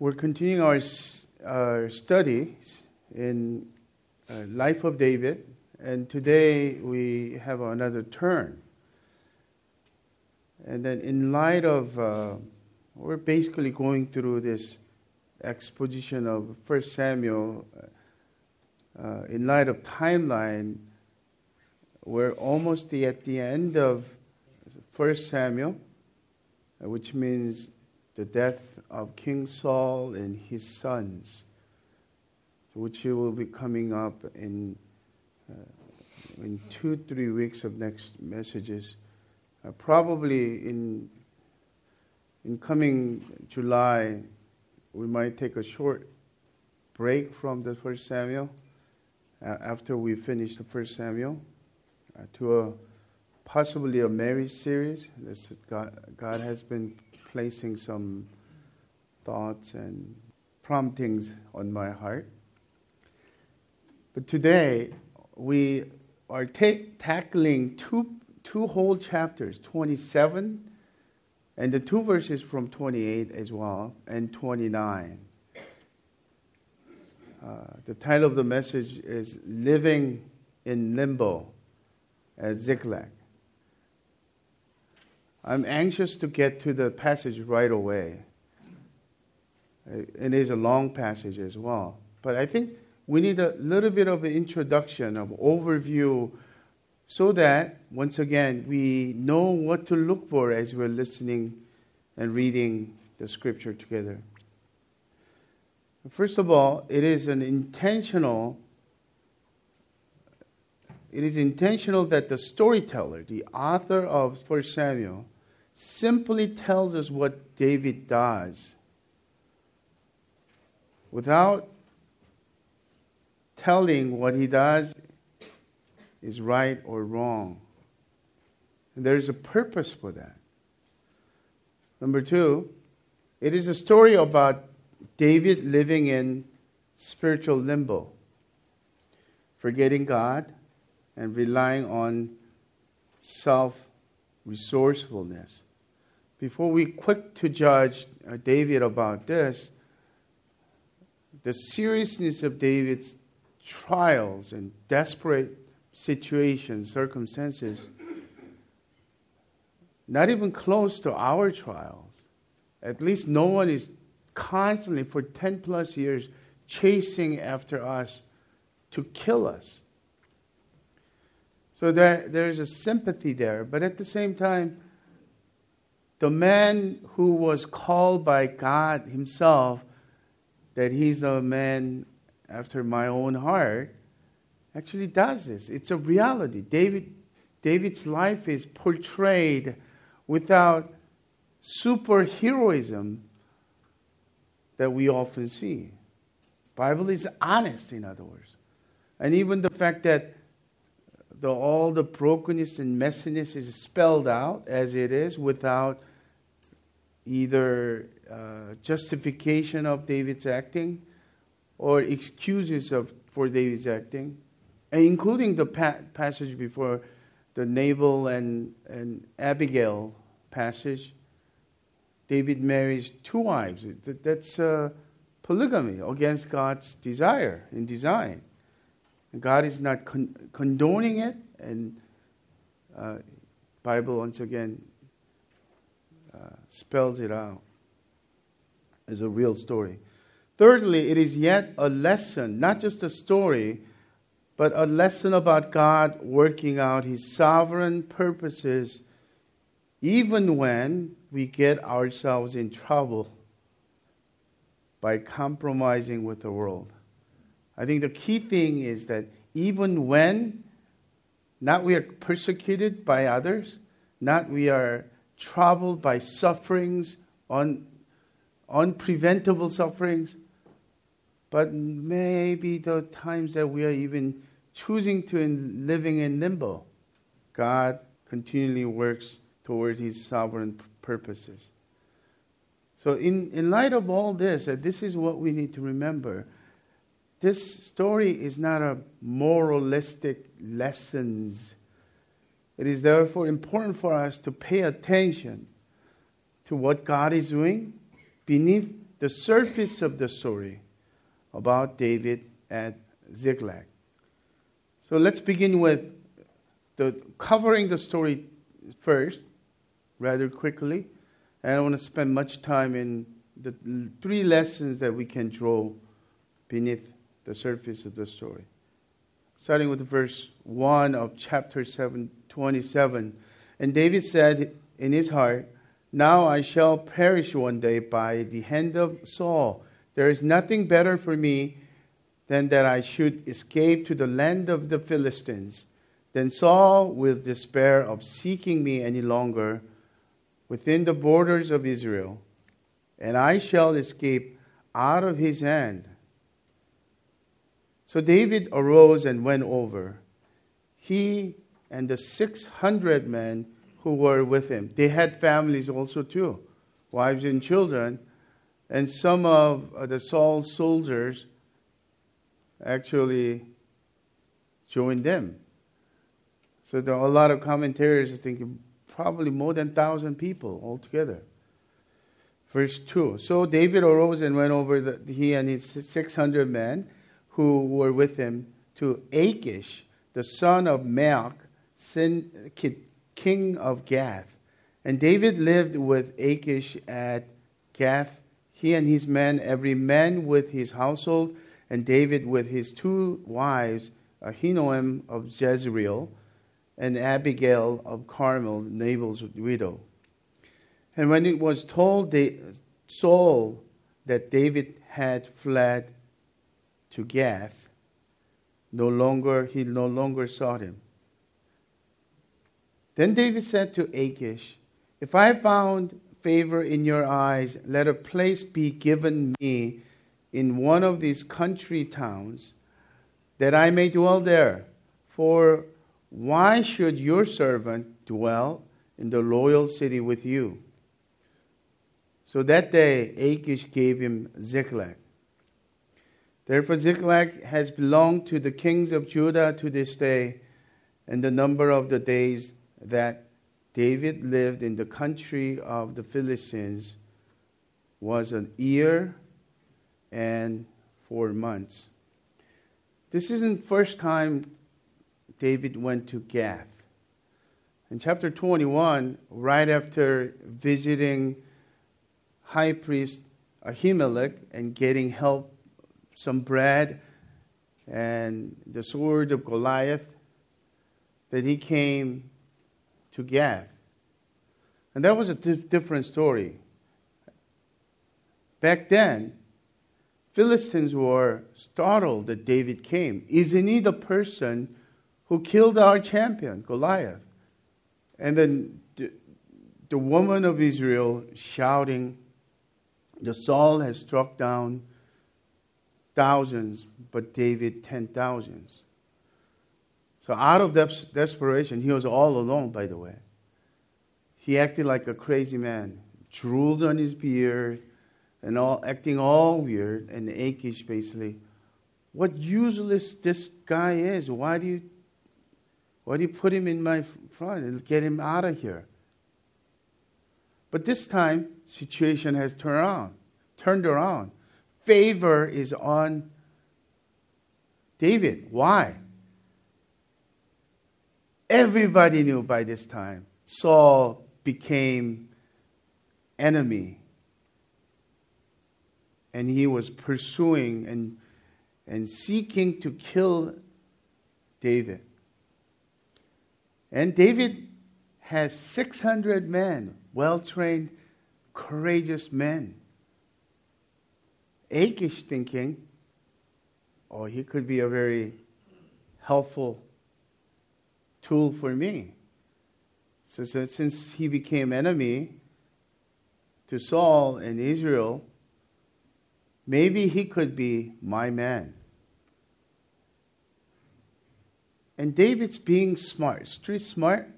We're continuing our, our studies in uh, Life of David, and today we have another turn. And then, in light of, uh, we're basically going through this exposition of First Samuel. Uh, in light of timeline, we're almost at the end of First Samuel, which means the death of King Saul and his sons, which will be coming up in uh, in two three weeks of next messages. Uh, probably in in coming July, we might take a short break from the First Samuel uh, after we finish the First Samuel uh, to a possibly a marriage series. This God, God has been placing some thoughts and promptings on my heart. But today, we are ta- tackling two, two whole chapters 27 and the two verses from 28 as well, and 29. Uh, the title of the message is Living in Limbo at Ziklag. I'm anxious to get to the passage right away. It is a long passage as well. But I think we need a little bit of an introduction, of overview, so that once again we know what to look for as we're listening and reading the scripture together. First of all, it is an intentional it is intentional that the storyteller, the author of 1 Samuel, simply tells us what David does without telling what he does is right or wrong. And there is a purpose for that. Number two, it is a story about David living in spiritual limbo, forgetting God and relying on self resourcefulness before we quick to judge uh, David about this, the seriousness of David's trials and desperate situations, circumstances, not even close to our trials. At least no one is constantly, for 10 plus years, chasing after us to kill us. So there, there's a sympathy there. But at the same time, the man who was called by God Himself that he's a man after my own heart actually does this. It's a reality. David, David's life is portrayed without superheroism that we often see. Bible is honest, in other words. And even the fact that the, all the brokenness and messiness is spelled out as it is without either uh, justification of David's acting or excuses of, for David's acting, and including the pa- passage before the Nabal and, and Abigail passage. David marries two wives. That's uh, polygamy against God's desire and design. God is not con- condoning it, and uh, Bible once again uh, spells it out as a real story. Thirdly, it is yet a lesson, not just a story, but a lesson about God working out His sovereign purposes even when we get ourselves in trouble by compromising with the world. I think the key thing is that even when not we are persecuted by others, not we are troubled by sufferings, un, unpreventable sufferings, but maybe the times that we are even choosing to in, living in limbo, God continually works toward His sovereign purposes. So, in, in light of all this, this is what we need to remember. This story is not a moralistic lessons it is therefore important for us to pay attention to what God is doing beneath the surface of the story about David at Ziklag. So let's begin with the covering the story first, rather quickly. I don't want to spend much time in the three lessons that we can draw beneath the surface of the story. Starting with verse 1 of chapter 7, 27. And David said in his heart, Now I shall perish one day by the hand of Saul. There is nothing better for me than that I should escape to the land of the Philistines. Then Saul will despair of seeking me any longer within the borders of Israel, and I shall escape out of his hand. So David arose and went over, he and the 600 men who were with him. They had families also, too, wives and children. And some of uh, the Saul's soldiers actually joined them. So there are a lot of commentators thinking probably more than 1,000 people altogether. Verse 2 So David arose and went over, the, he and his 600 men who were with him, to Achish, the son of Maoch, king of Gath. And David lived with Achish at Gath, he and his men, every man with his household and David with his two wives, Ahinoam of Jezreel and Abigail of Carmel, Nabal's widow. And when it was told Saul that David had fled to Gath, no longer he no longer sought him. Then David said to Achish, If I found favor in your eyes, let a place be given me in one of these country towns, that I may dwell there. For why should your servant dwell in the loyal city with you? So that day Achish gave him Ziklag. Therefore, Ziklag has belonged to the kings of Judah to this day, and the number of the days that David lived in the country of the Philistines was an year and four months. This isn't first time David went to Gath. In chapter 21, right after visiting high priest Ahimelech and getting help, some bread, and the sword of Goliath, that he came to Gath. And that was a different story. Back then, Philistines were startled that David came. Isn't he the person who killed our champion, Goliath? And then the, the woman of Israel shouting, The Saul has struck down thousands, but David ten thousands. So, out of desperation, he was all alone, by the way. He acted like a crazy man, drooled on his beard, and all acting all weird and Achish basically. What useless this guy is. Why do you why do you put him in my front and get him out of here? But this time situation has turned around. Turned around. Favor is on David. Why? Everybody knew by this time Saul became enemy and he was pursuing and, and seeking to kill David. And David has 600 men, well trained, courageous men. Achish thinking, oh, he could be a very helpful tool for me. So, so since he became enemy to Saul and Israel, Maybe he could be my man. And David's being smart, street smart,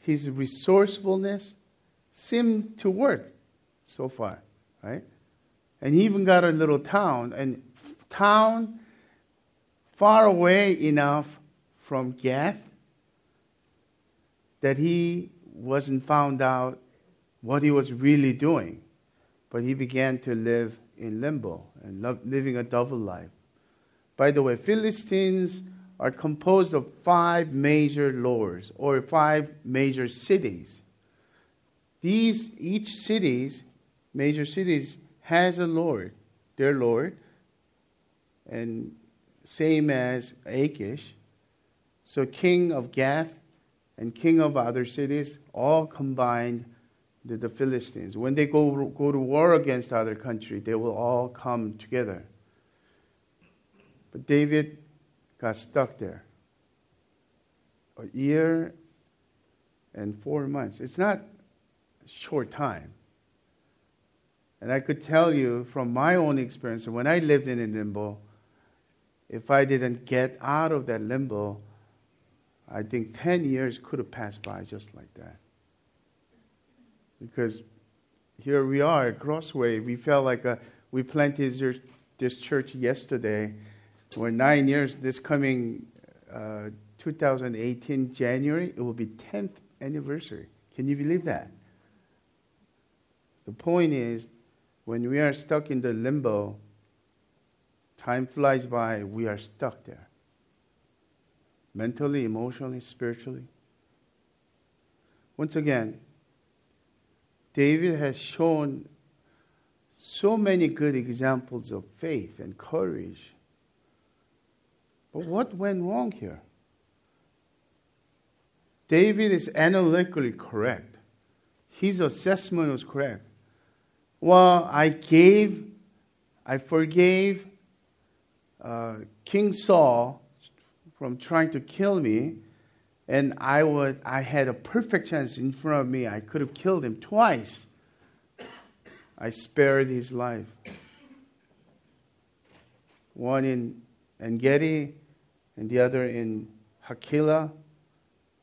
his resourcefulness seemed to work so far, right? And he even got a little town, and town far away enough from Gath that he wasn't found out what he was really doing. but he began to live in limbo and lo- living a double life. By the way, Philistines are composed of five major lords or five major cities. These each cities, major cities, has a lord, their lord, and same as Achish. So king of Gath and king of other cities all combined the, the Philistines. When they go, go to war against other country, they will all come together. But David got stuck there. A year and four months. It's not a short time. And I could tell you from my own experience, when I lived in a limbo, if I didn't get out of that limbo, I think 10 years could have passed by just like that. Because here we are at Crossway. We felt like a, we planted this church yesterday. We're nine years. This coming uh, 2018 January, it will be 10th anniversary. Can you believe that? The point is, when we are stuck in the limbo, time flies by, we are stuck there. Mentally, emotionally, spiritually. Once again, David has shown so many good examples of faith and courage. But what went wrong here? David is analytically correct. His assessment was correct. Well, I gave, I forgave uh, King Saul from trying to kill me, and I would I had a perfect chance in front of me. I could have killed him twice. I spared his life. One in Engedi and the other in Hachilah.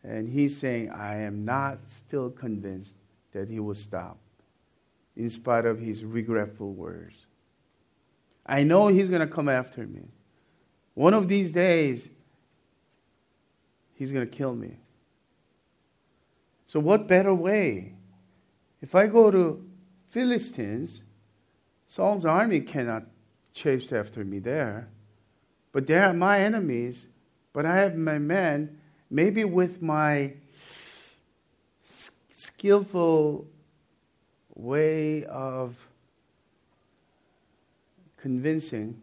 And he's saying, I am not still convinced that he will stop, in spite of his regretful words. I know he's going to come after me. One of these days, he's going to kill me. So, what better way? If I go to Philistines, Saul's army cannot chase after me there. But they are my enemies. But I have my men, maybe with my skillful way of convincing,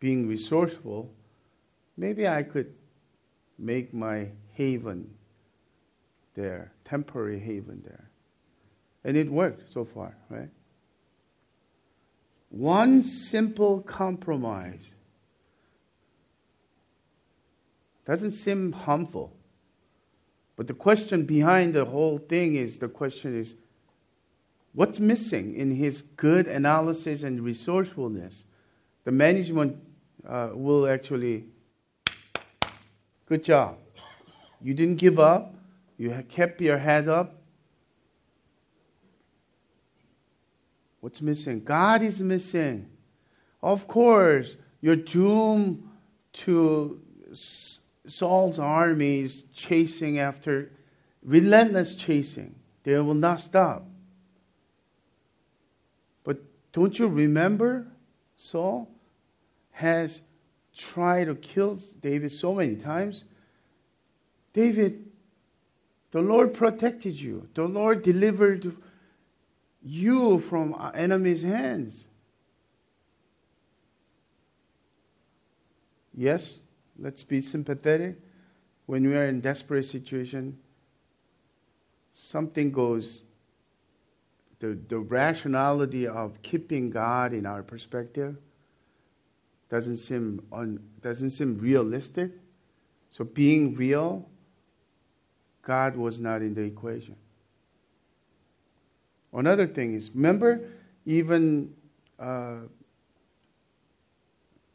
being resourceful, maybe I could make my haven there, temporary haven there. And it worked so far, right? One simple compromise doesn't seem harmful. But the question behind the whole thing is the question is what's missing in his good analysis and resourcefulness? The management uh, will actually, good job. You didn't give up, you kept your head up. What's missing? God is missing. Of course, you're doomed to Saul's armies chasing after, relentless chasing. They will not stop. But don't you remember Saul has tried to kill David so many times? David, the Lord protected you. The Lord delivered you from enemies' hands. Yes, let's be sympathetic. When we are in desperate situation, something goes the, the rationality of keeping God in our perspective doesn't seem un, doesn't seem realistic. So being real, God was not in the equation. Another thing is, remember, even uh,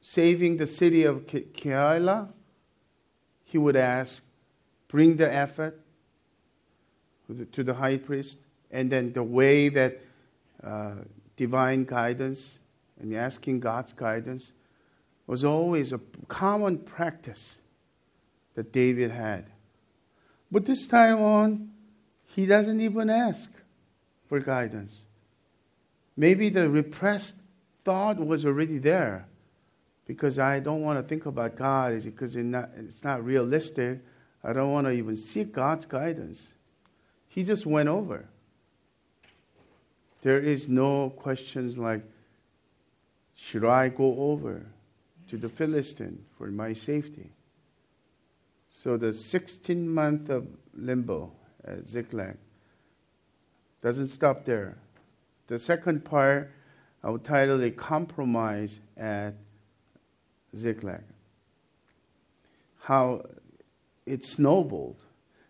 saving the city of Keilah, he would ask, bring the ephod to the high priest, and then the way that uh, divine guidance and asking God's guidance was always a common practice that David had. But this time on, he doesn't even ask. for guidance. Maybe the repressed thought was already there because I don't want to think about God because it's not, realistic. I don't want to even seek God's guidance. He just went over. There is no questions like, should I go over to the Philistine for my safety? So the 16 month of limbo at Ziklag doesn't stop there. The second part, I would title it Compromise at Ziklag. How it snowballed.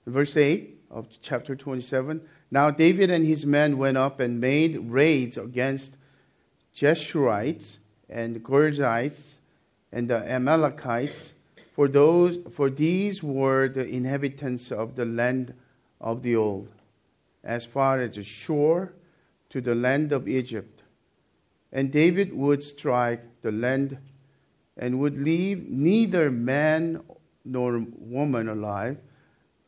Verse 8 of chapter 27 Now David and his men went up and made raids against Geshurites and Girzites and the Amalekites, for, those, for these were the inhabitants of the land of the old, as far as the shore to the land of Egypt. And David would strike the land and would leave neither man nor woman alive,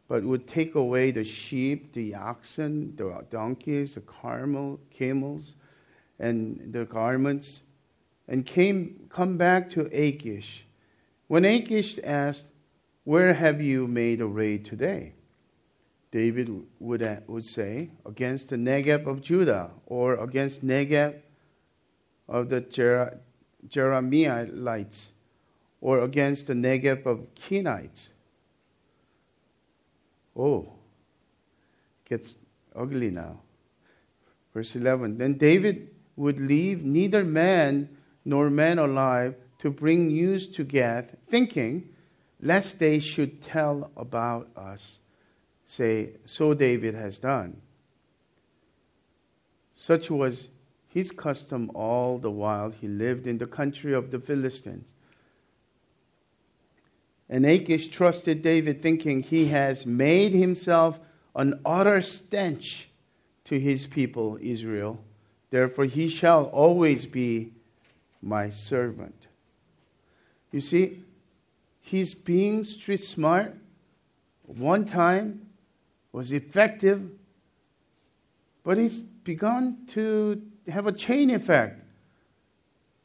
but would take away the sheep, the oxen, the donkeys, the camel, camels, and the garments, and came come back to Achish. When Achish asked, "Where have you made a raid today?" David would, uh, would say, against the Negeb of Judah or against Negeb of the Jer- Jerahmeelites or against the Negeb of Kenites. Oh, gets ugly now. Verse 11 Then David would leave neither man nor man alive to bring news to Gath, thinking, lest they should tell about us say, So David has done. Such was his custom all the while he lived in the country of the Philistines. And Achish trusted David, thinking he has made himself an utter stench to his people, Israel. Therefore, he shall always be my servant. You see, he's being street smart. One time, was effective, but it's begun to have a chain effect.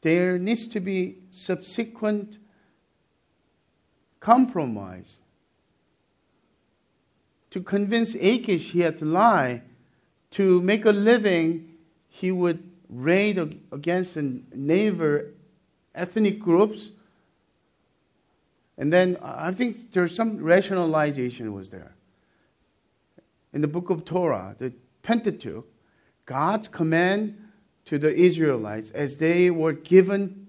There needs to be subsequent compromise. To convince Achish he had to lie, to make a living, he would raid against neighbor ethnic groups. And then I think there's some rationalization was there in the book of Torah, the Pentateuch, God's command to the Israelites as they were given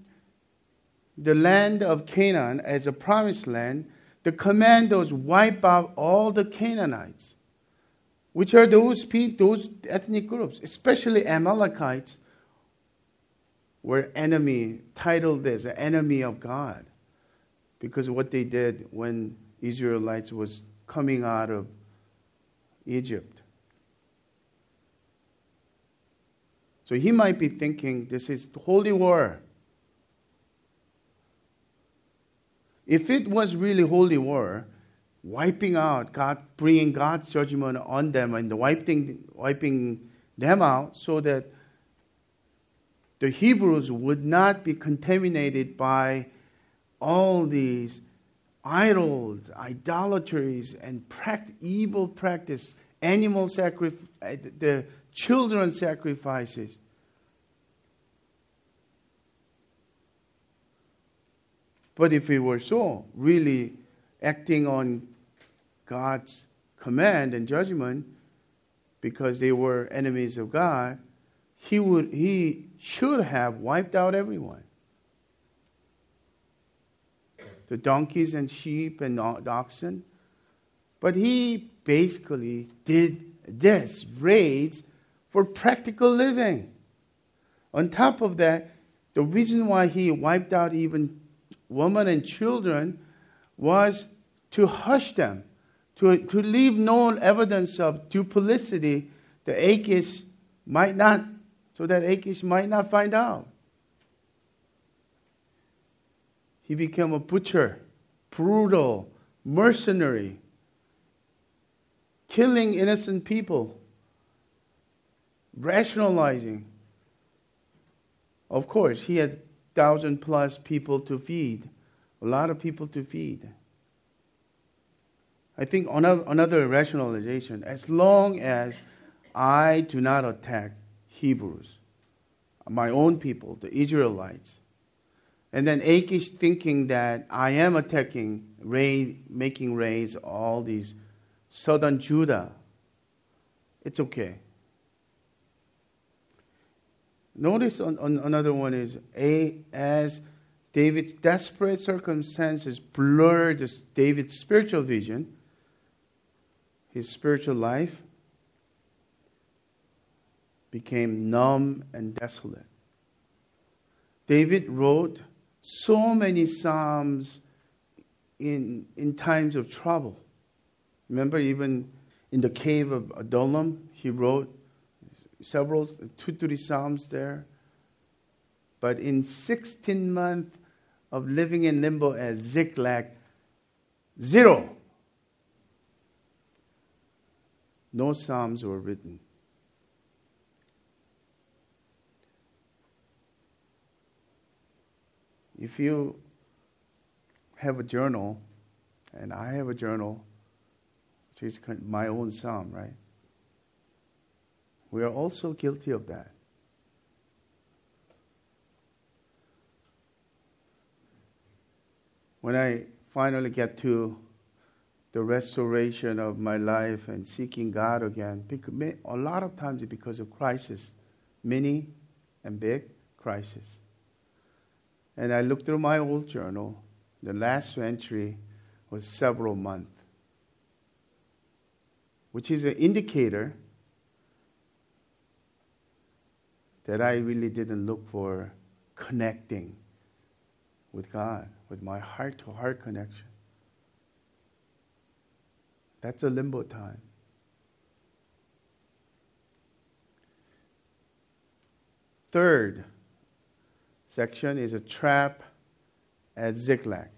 the land of Canaan as a promised land, the command was wipe out all the Canaanites, which are those people, those ethnic groups, especially Amalekites, were enemy, titled as enemy of God, because of what they did when Israelites was coming out of Egypt. So he might be thinking this is holy war. If it was really holy war, wiping out God, bringing God's judgment on them and wiping, wiping them out so that the Hebrews would not be contaminated by all these idols, idolatries, and evil practice, animal sacrifice, uh, the children sacrifices. But if it were so, really acting on God's command and judgment, because they were enemies of God, he would he should have wiped out everyone the donkeys and sheep and oxen. But he basically did this raids for practical living. On top of that, the reason why he wiped out even women and children was to hush them, to, to leave no evidence of duplicity The Achish might not, so that Achish might not find out. He became a butcher, brutal, mercenary, killing innocent people, rationalizing. Of course, he had thousand plus people to feed, a lot of people to feed. I think another, another rationalization, as long as I do not attack Hebrews, my own people, the Israelites, and then Achish thinking that I am attacking, raid, making raids all these southern Judah, it's okay. Notice on, on another one is a as David's desperate circumstances blurred David's spiritual vision, his spiritual life became numb and desolate. David wrote so many psalms in, in times of trouble. Remember, even in the cave of Adullam, he wrote several, two, three psalms there. But in 16 months of living in limbo as Ziklag, zero. No psalms were written. If you have a journal, and I have a journal, which is my own psalm, right? We are also guilty of that. When I finally get to the restoration of my life and seeking God again, a lot of times it's because of crisis, many and big crisis. And I looked through my old journal. The last entry was several months, which is an indicator that I really didn't look for connecting with God, with my heart to heart connection. That's a limbo time. Third section is a trap at Ziklag.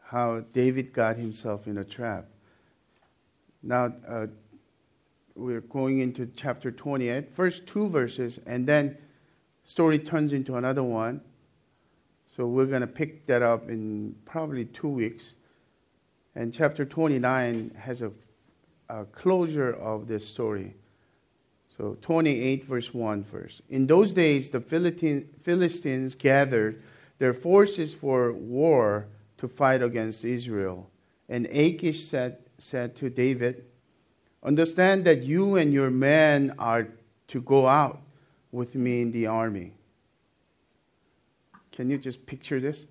How David got himself in a trap. Now, uh, we're going into chapter 28, first two verses, and then story turns into another one. So we're going to pick that up in probably two weeks. And chapter 29 has a, a closure of this story. So 28, verse 1 first. In those days, the Philistines gathered their forces for war to fight against Israel. And Achish said, said to David, Understand that you and your men are to go out with me in the army. Can you just picture this?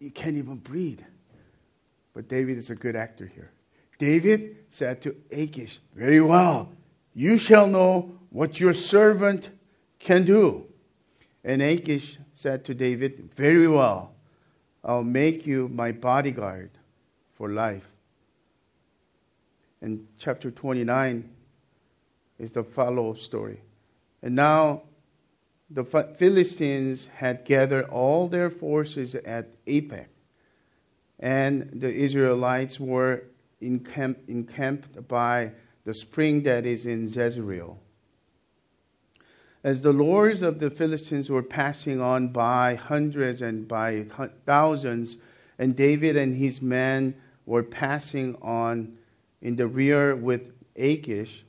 You can't even breathe. But David is a good actor here. David said to Achish, Very well, you shall know what your servant can do. And Achish said to David, Very well, I'll make you my bodyguard for life. And chapter 29 is the follow up story. And now the Philistines had gathered all their forces at Aphek, and the Israelites were encamped, encamped by the spring that is in Jezreel. As the lords of the Philistines were passing on by hundreds and by thousands, and David and his men were passing on in the rear with Achish,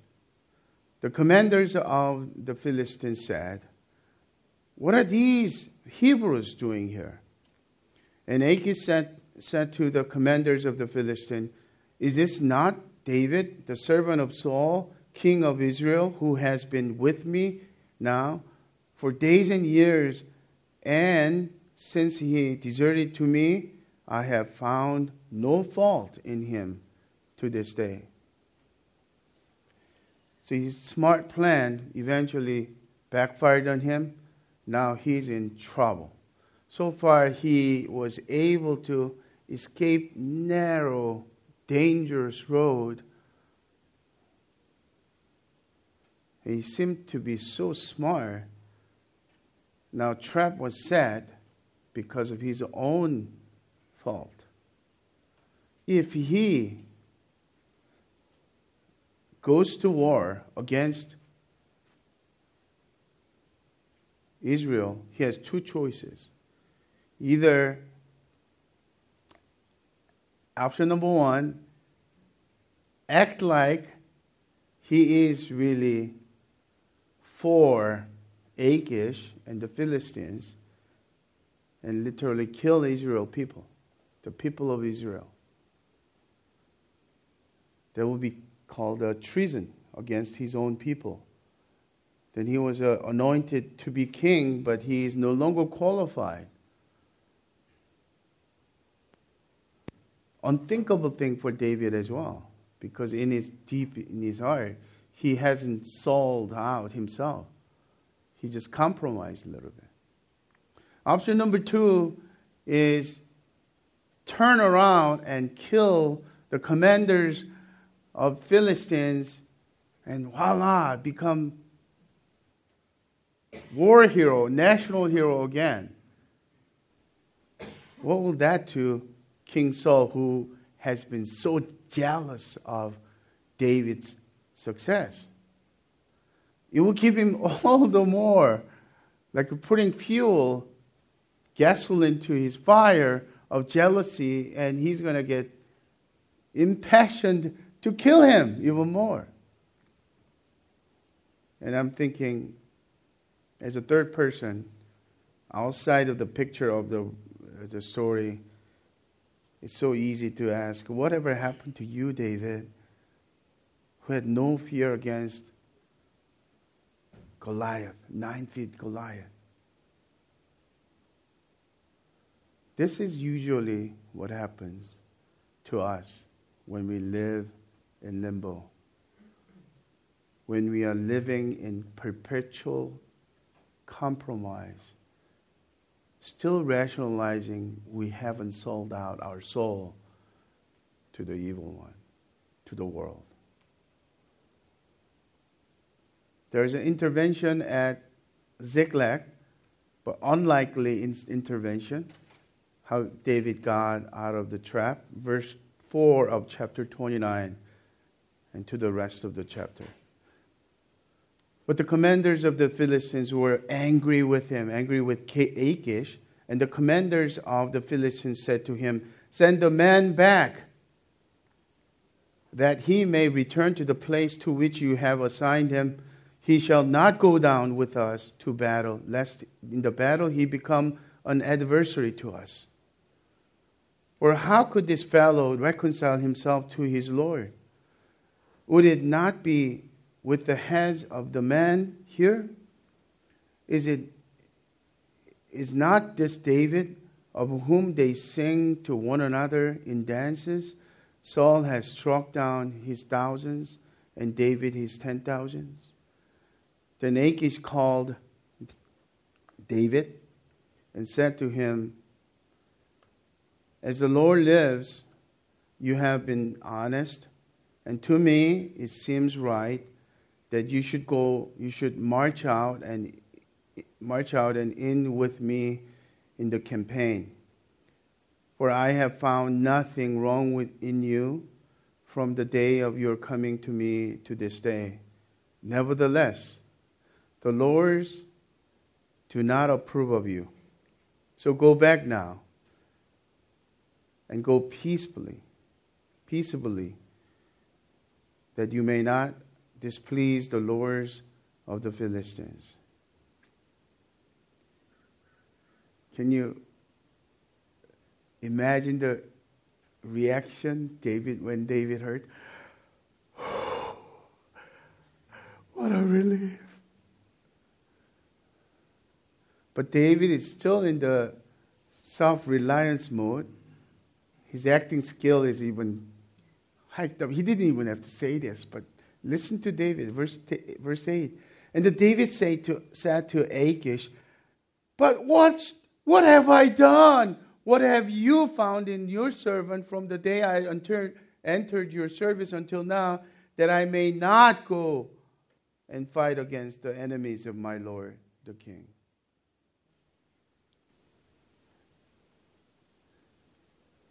the commanders of the Philistines said, What are these Hebrews doing here? And Achish said, said to the commanders of the Philistines, Is this not David, the servant of Saul, king of Israel, who has been with me now for days and years, and since he deserted to me, I have found no fault in him to this day. So his smart plan eventually backfired on him. Now he's in trouble. So far, he was able to escape narrow, dangerous road. He seemed to be so smart. Now, trap was set because of his own fault. If he goes to war against Israel, he has two choices. Either option number one, act like he is really for Achish and the Philistines and literally kill Israel people, the people of Israel. That would be called a treason against his own people. Then he was uh, anointed to be king, but he is no longer qualified. Unthinkable thing for David as well, because in his deep in his heart, he hasn't sold out himself. He just compromised a little bit. Option number two is turn around and kill the commanders of Philistines and voila, become war hero, national hero again. What will that do King Saul, who has been so jealous of David's success? It will give him all the more, like putting fuel, gasoline to his fire of jealousy, and he's going to get impassioned to kill him even more. And I'm thinking, as a third person, outside of the picture of the, the story, it's so easy to ask, whatever happened to you, David, who had no fear against Goliath, nine feet Goliath? This is usually what happens to us when we live in limbo. When we are living in perpetual compromise, still rationalizing we haven't sold out our soul to the evil one, to the world. There is an intervention at Ziklag, but unlikely intervention. How David got out of the trap. Verse 4 of chapter 29 and to the rest of the chapter. But the commanders of the Philistines were angry with him, angry with Achish, and the commanders of the Philistines said to him, Send the man back, that he may return to the place to which you have assigned him. He shall not go down with us to battle, lest in the battle he become an adversary to us. Or how could this fellow reconcile himself to his Lord? Would it not be with the heads of the men here? Is it is not this David of whom they sing to one another in dances? Saul has struck down his thousands and David his ten thousands. Then Achish called David and said to him, As the Lord lives, you have been honest and to me, it seems right that you should go, you should march out and march out and in with me in the campaign. For I have found nothing wrong within you from the day of your coming to me to this day. Nevertheless, the Lords do not approve of you. So go back now and go peacefully, peaceably that you may not displease the lords of the Philistines. Can you imagine the reaction David when David heard? what a relief. But David is still in the self reliance mode. His acting skill is even hiked up. He didn't even have to say this, but listen to David, verse, t- verse 8. And the David said to, said to Achish, But what, what have I done? What have you found in your servant from the day I entered, entered your service until now, that I may not go and fight against the enemies of my Lord the king?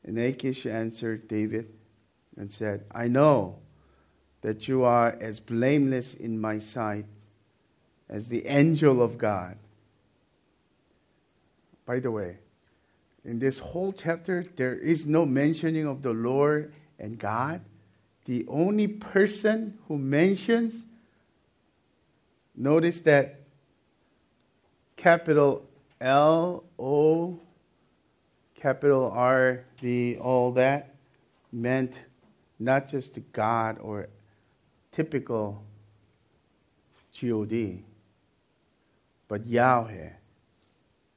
And Achish answered David, and said, I know that you are as blameless in my sight as the angel of God. By the way, in this whole chapter, there is no mentioning of the Lord and God. The only person who mentions, notice that capital L O, capital R D, all that meant not just God or typical God, but Yahweh,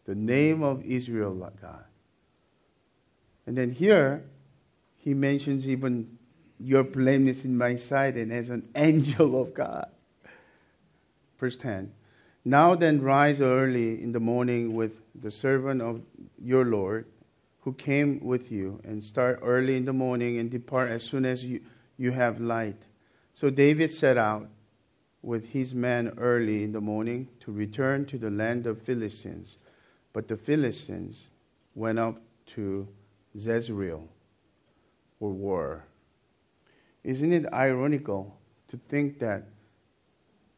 the name of Israel, God. And then here, he mentions even your blameless in my sight and as an angel of God. Verse 10 Now then, rise early in the morning with the servant of your Lord who came with you, and start early in the morning and depart as soon as you, you have light. So David set out with his men early in the morning to return to the land of Philistines. But the Philistines went up to Jezreel for war. Isn't it ironical to think that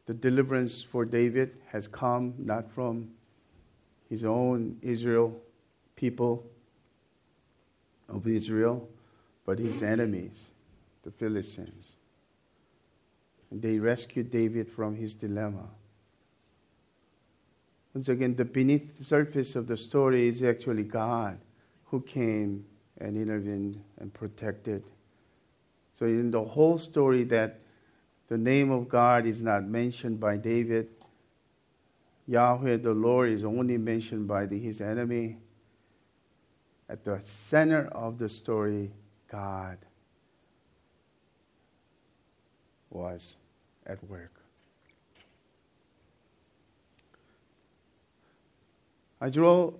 the deliverance for David has come not from his own Israel people of Israel, but his enemies, the Philistines. They rescued David from his dilemma. Once again, the beneath the surface of the story is actually God who came and intervened and protected. So, in the whole story, that the name of God is not mentioned by David, Yahweh, the Lord, is only mentioned by the, his enemy. At the center of the story, God was at work. I draw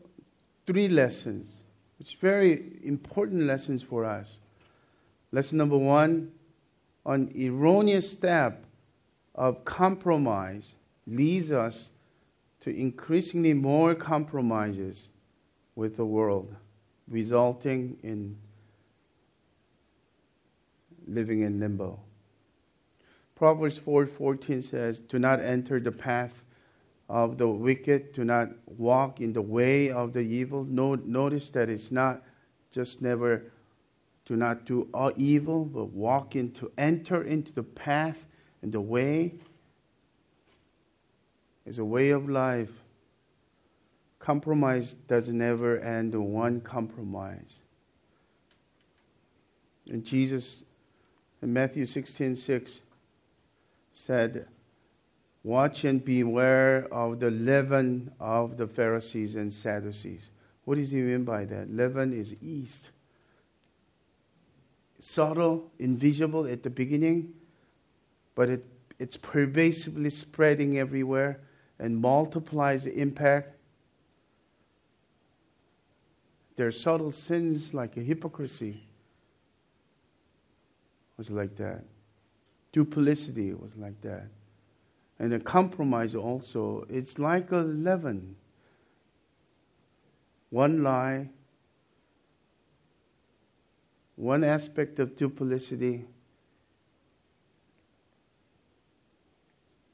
three lessons, which very important lessons for us. Lesson number one an erroneous step of compromise leads us to increasingly more compromises with the world, resulting in living in limbo. Proverbs 4:14 says, "Do not enter the path of the wicked, do not walk in the way of the evil." notice that it's not just never do not do all evil, but walk into enter into the path and the way is a way of life. Compromise doesn't ever end one compromise. And Jesus in Matthew 16 6 said, Watch and beware of the leaven of the Pharisees and Sadducees. What does he mean by that? Leaven is yeast. Subtle, invisible at the beginning, but it, it's pervasively spreading everywhere and multiplies the impact. There are subtle sins like a hypocrisy was like that. Duplicity was like that. And the compromise also, it's like a leaven. One lie, one aspect of duplicity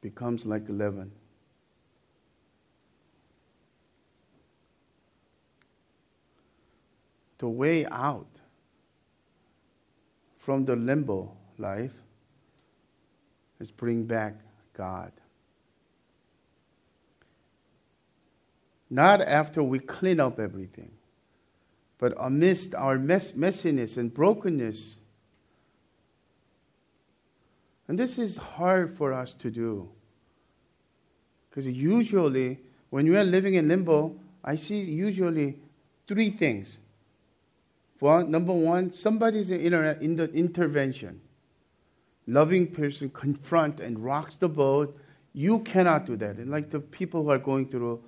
becomes like a leaven. The way out from the limbo life is bring back God. Not after we clean up everything, but amidst our mess- messiness and brokenness. And this is hard for us to do. Because usually, when we are living in limbo, I see usually three things. One, number one, somebody's in the intervention loving person confront and rocks the boat, you cannot do that. And like the people who are going through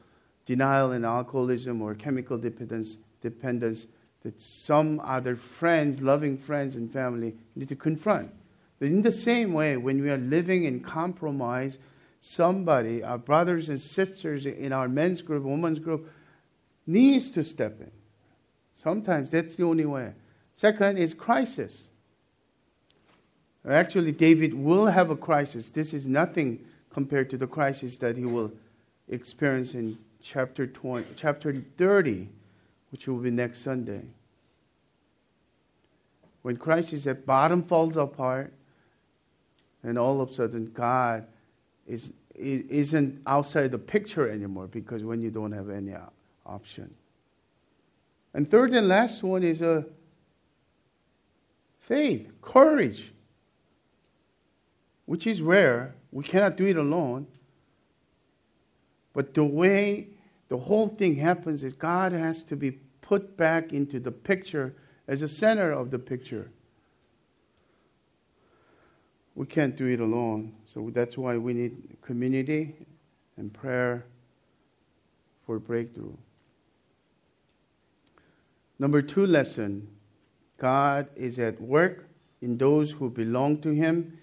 denial and alcoholism or chemical dependence, dependence that some other friends, loving friends and family need to confront. But in the same way, when we are living in compromise, somebody, our brothers and sisters in our men's group, women's group, needs to step in. Sometimes that's the only way. Second is crisis. Actually, David will have a crisis. This is nothing compared to the crisis that he will experience in chapter 20, chapter 30, which will be next Sunday. When crisis at bottom falls apart, and all of a sudden God is, isn't outside the picture anymore because when you don't have any option. And third and last one is a faith, courage, which is rare. We cannot do it alone. But the way the whole thing happens is God has to be put back into the picture as a center of the picture. We can't do it alone. So that's why we need community and prayer for breakthrough. Number two lesson God is at work in those who belong to Him,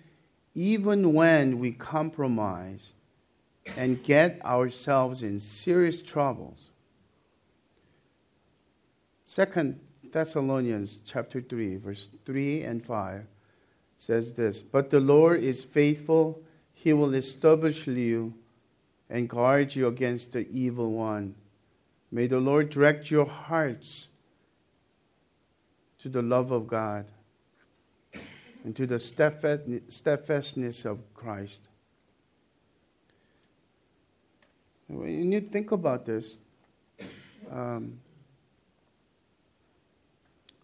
even when we compromise and get ourselves in serious troubles. Second Thessalonians chapter 3 verse 3 and 5 says this, but the Lord is faithful, he will establish you and guard you against the evil one. May the Lord direct your hearts to the love of God and to the steadfastness of Christ. When you think about this, um,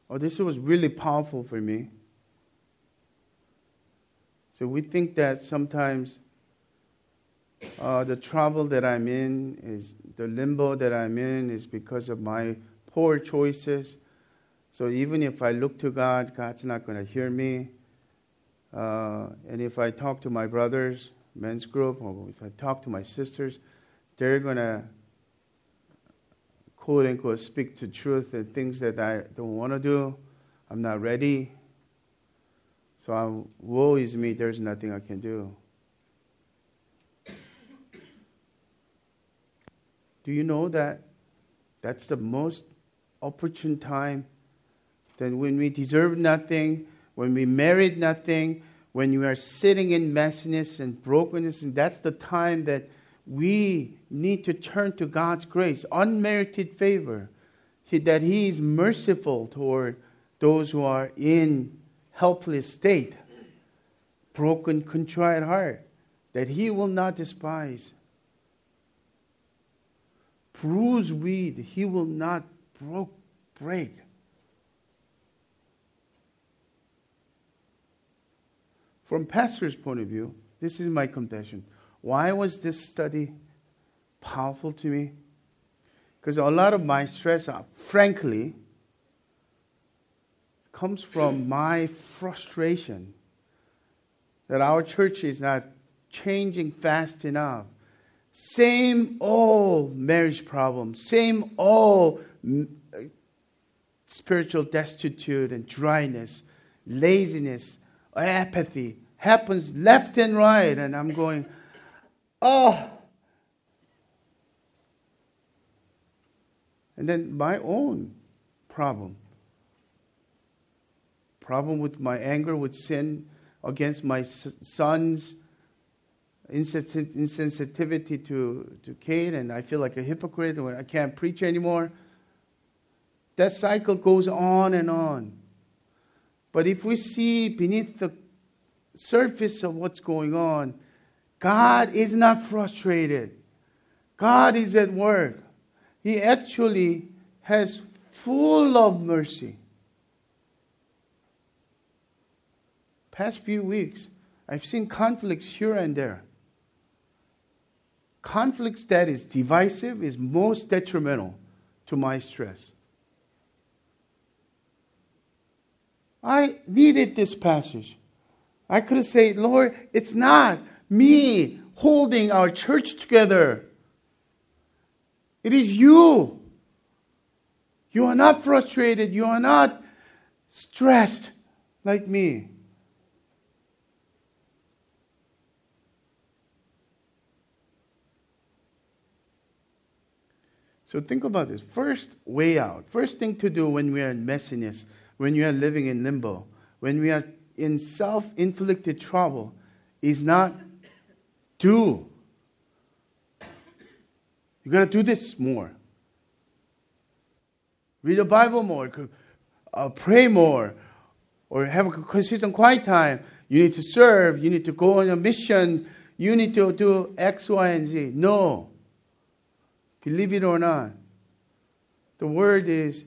oh, this was really powerful for me. So we think that sometimes uh, the trouble that I'm in is the limbo that I'm in is because of my poor choices. So even if I look to God, God's not going to hear me. Uh, and if I talk to my brothers, men's group, or if I talk to my sisters, they're going to quote unquote speak to truth and things that I don't want to do. I'm not ready. So I'm, woe is me, there's nothing I can do. Do you know that that's the most opportune time that when we deserve nothing, when we merit nothing, when we are sitting in messiness and brokenness, and that's the time that we need to turn to God's grace, unmerited favor, that He is merciful toward those who are in helpless state, broken, contrite heart, that He will not despise. Bruised weed, He will not broke, break. From pastor's point of view, this is my confession. Why was this study powerful to me? Because a lot of my stress, uh, frankly, comes from my frustration that our church is not changing fast enough. Same old marriage problems, same old spiritual destitute and dryness, laziness, apathy happens left and right. And I'm going, oh. And then my own problem. Problem with my anger with sin against my son's insensitivity to, to Kate, and I feel like a hypocrite I can't preach anymore. That cycle goes on and on. But if we see beneath the surface of what's going on, God is not frustrated. God is at work. He actually has full of mercy. Past few weeks, I've seen conflicts here and there. Conflicts that is divisive is most detrimental to my stress. I needed this passage. I could have said, Lord, it's not me holding our church together. It is you. You are not frustrated. You are not stressed like me. So think about this. First way out. First thing to do when we are in messiness, when you are living in limbo, when we are in self inflicted trouble is not do. You gotta do this more. Read the Bible more, uh, pray more, or have a consistent quiet time. You need to serve, you need to go on a mission, you need to do X, Y, and Z. No. Believe it or not, the word is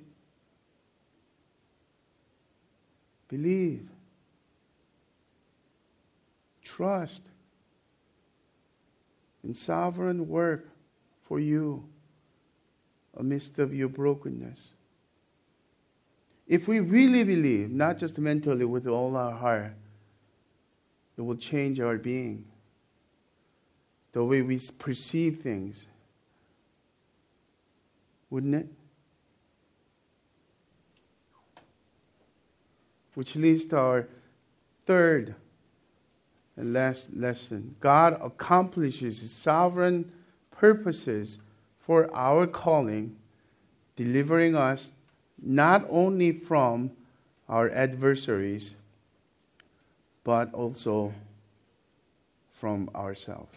believe, trust in sovereign work for you amidst of your brokenness. If we really believe, not just mentally with all our heart, it will change our being, the way we perceive things. Wouldn't it? Which leads to our third and last lesson. God accomplishes his sovereign purposes for our calling, delivering us not only from our adversaries, but also from ourselves.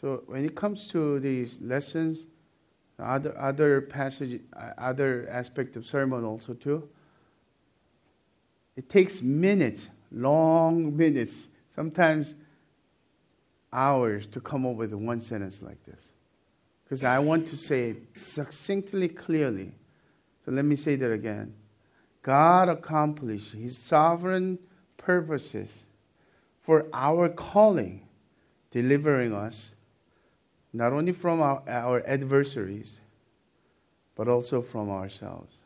So when it comes to these lessons, other other passage, uh, other aspect of sermon also too. It takes minutes, long minutes, sometimes hours to come up with one sentence like this. Because I want to say it succinctly, clearly. So let me say that again. God accomplished His sovereign purposes for our calling, delivering us not only from our, our adversaries, but also from ourselves.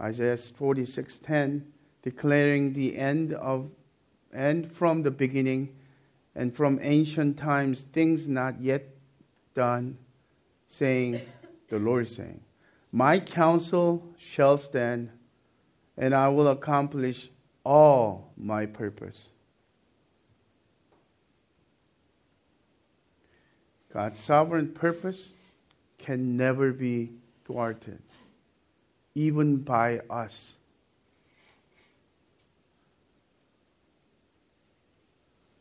Isaiah 46:10 declaring the end of and from the beginning and from ancient times things not yet done saying the Lord is saying my counsel shall stand and I will accomplish all my purpose God's sovereign purpose can never be thwarted, even by us.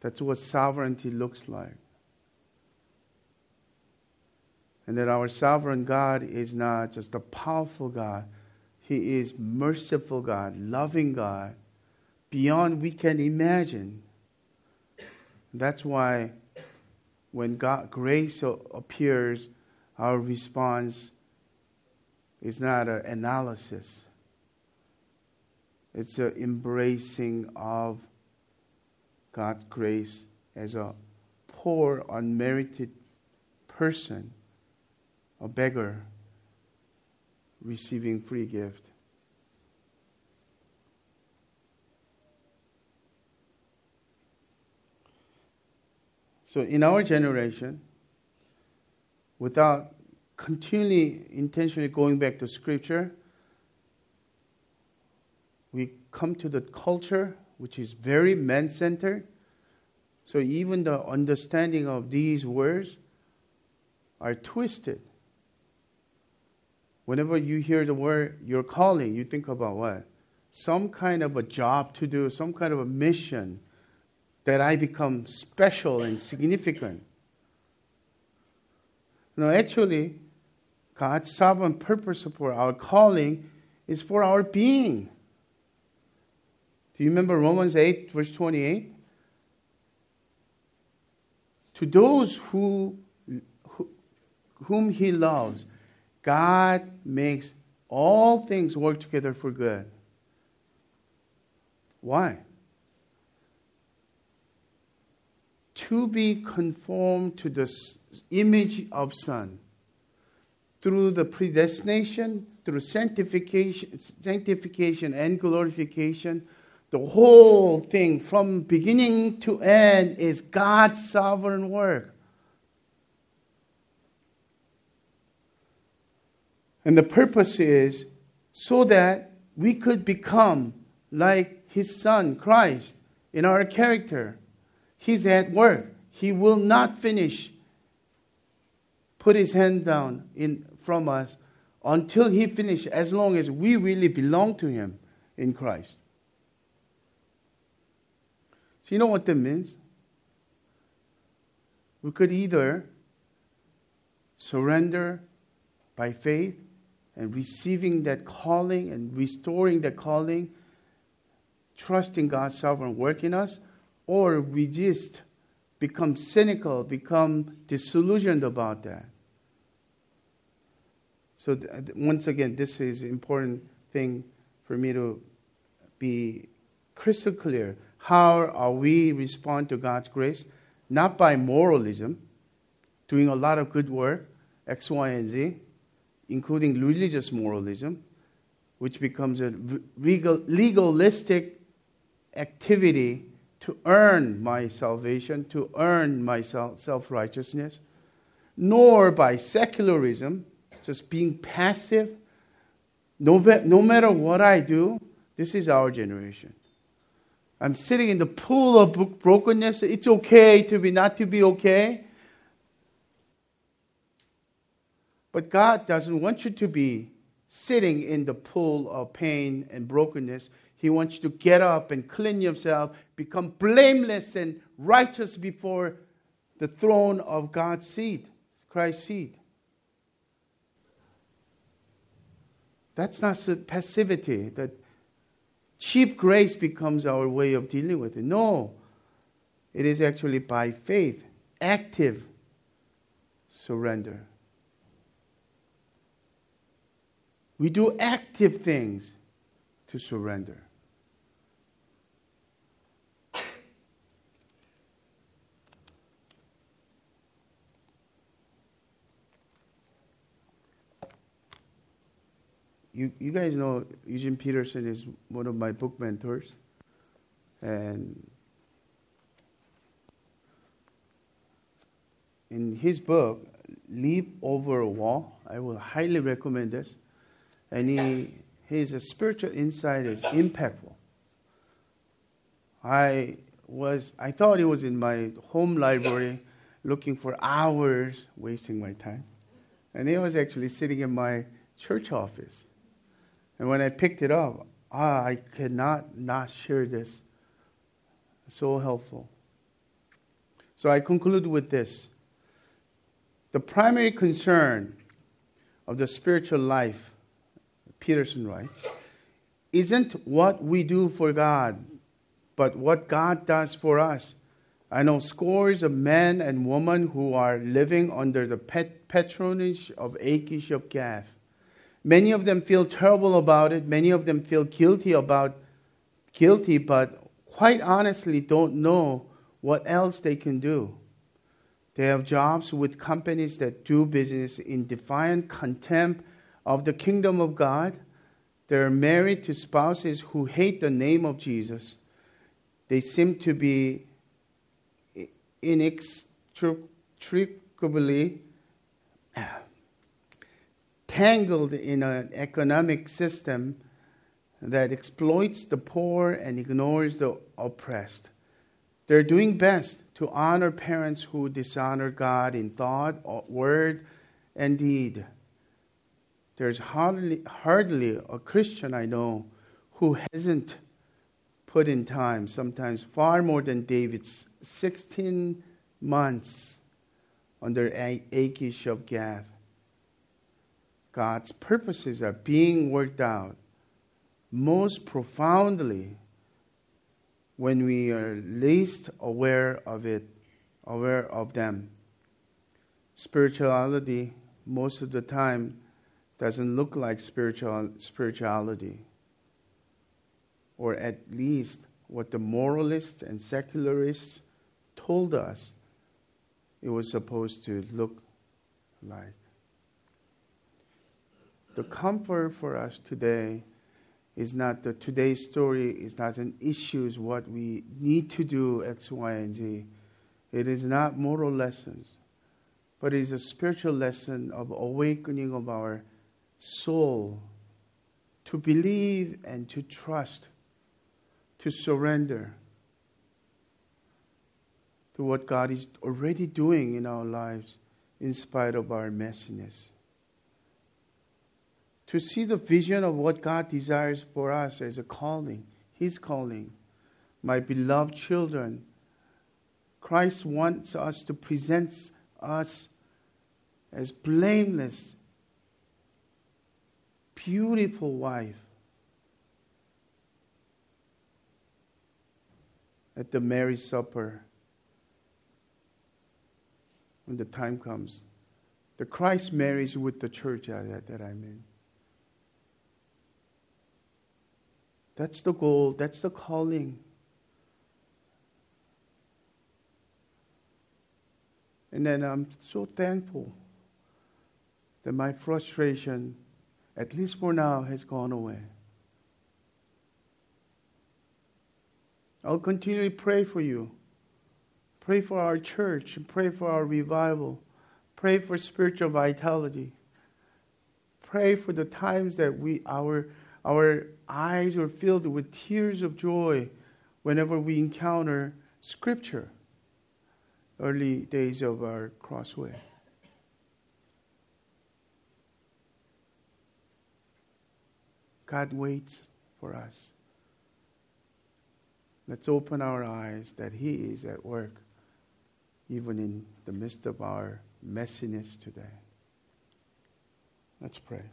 That's what sovereignty looks like. And that our sovereign God is not just a powerful God, He is merciful God, loving God, beyond we can imagine. That's why when God grace appears, our response is not an analysis. It's an embracing of God's grace as a poor, unmerited person, a beggar receiving free gift. So in our generation, without continually intentionally going back to scripture, we come to the culture which is very man centered. So even the understanding of these words are twisted. Whenever you hear the word your calling, you think about what? Some kind of a job to do, some kind of a mission that I become special and significant. No, actually, God's sovereign purpose for our calling is for our being. Do you remember Romans 8, verse 28? To those who, who, whom He loves, God makes all things work together for good. Why? To be conformed to the image of Son through the predestination, through sanctification, sanctification and glorification. The whole thing from beginning to end is God's sovereign work. And the purpose is so that we could become like his son, Christ, in our character. He's at work. He will not finish, put his hand down in, from us until He finishes, as long as we really belong to Him in Christ. So, you know what that means? We could either surrender by faith and receiving that calling and restoring that calling, trusting God's sovereign work in us, or we just become cynical, become disillusioned about that. So th- once again, this is an important thing for me to be crystal clear. How are we respond to God's grace? Not by moralism, doing a lot of good work, X, Y, and Z, including religious moralism, which becomes a legal, legalistic activity to earn my salvation, to earn my self righteousness, nor by secularism, just being passive. No, no matter what I do, this is our generation. I'm sitting in the pool of brokenness. It's okay to be not to be okay. But God doesn't want you to be sitting in the pool of pain and brokenness. He wants you to get up and clean yourself, become blameless and righteous before the throne of God's seed, Christ's seed. That's not passivity. That cheap grace becomes our way of dealing with it. No, it is actually by faith, active surrender. We do active things to surrender. You, you guys know Eugene Peterson is one of my book mentors. And in his book, Leap Over a Wall, I will highly recommend this and he, his spiritual insight is impactful. I was, I thought it was in my home library looking for hours, wasting my time. And it was actually sitting in my church office. And when I picked it up, ah, I could not not share this. So helpful. So I conclude with this. The primary concern of the spiritual life Peterson writes, isn't what we do for God, but what God does for us. I know scores of men and women who are living under the pet- patronage of Achish of Gath. Many of them feel terrible about it. Many of them feel guilty about guilty, but quite honestly don't know what else they can do. They have jobs with companies that do business in defiant contempt of the kingdom of God. They're married to spouses who hate the name of Jesus. They seem to be inextricably tangled in an economic system that exploits the poor and ignores the oppressed. They're doing best to honor parents who dishonor God in thought, word, and deed. There's hardly, hardly a Christian I know who hasn't put in time, sometimes far more than David's 16 months under Achish of Gath. God's purposes are being worked out most profoundly when we are least aware of it, aware of them. Spirituality, most of the time, doesn't look like spiritual, spirituality, or at least what the moralists and secularists told us it was supposed to look like. The comfort for us today is not the today's story is not an issue is what we need to do X, Y, and Z. It is not moral lessons, but it is a spiritual lesson of awakening of our soul to believe and to trust, to surrender to what God is already doing in our lives in spite of our messiness. To see the vision of what God desires for us as a calling, His calling. My beloved children, Christ wants us to present us as blameless, beautiful wife at the marriage supper when the time comes. The Christ marriage with the church uh, that, that I'm in. That's the goal, that's the calling. And then I'm so thankful that my frustration, at least for now, has gone away. I'll continually pray for you. Pray for our church. Pray for our revival. Pray for spiritual vitality. Pray for the times that we our our eyes are filled with tears of joy whenever we encounter Scripture. Early days of our crossway. God waits for us. Let's open our eyes that He is at work, even in the midst of our messiness today. Let's pray.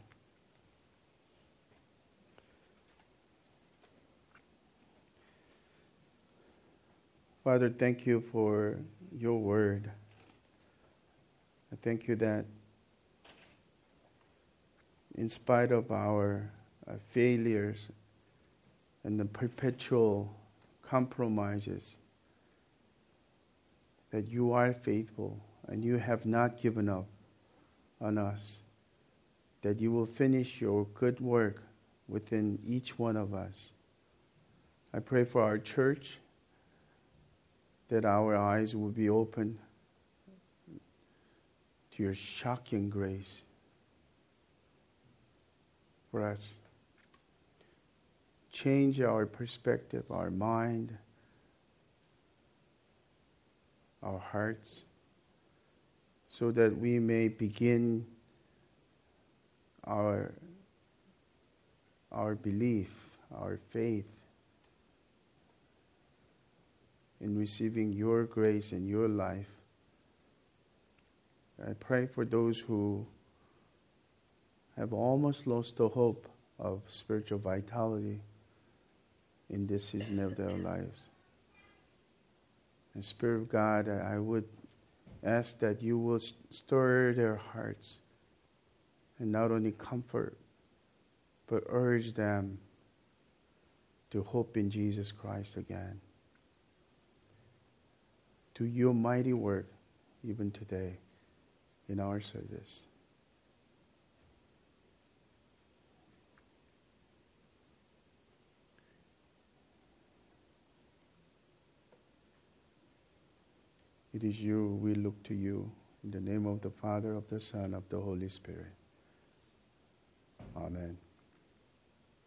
Father, thank you for your word. I thank you that in spite of our uh, failures and the perpetual compromises, that you are faithful and you have not given up on us, that you will finish your good work within each one of us. I pray for our church that our eyes will be open to your shocking grace for us. Change our perspective, our mind, our hearts, so that we may begin our, our belief, our faith in receiving your grace and your life. I pray for those who have almost lost the hope of spiritual vitality in this season of their lives. And Spirit of God, I would ask that you will stir their hearts and not only comfort, but urge them to hope in Jesus Christ again do your mighty work even today in our service. It is you, we look to you. In the name of the Father, of the Son, of the Holy Spirit. Amen.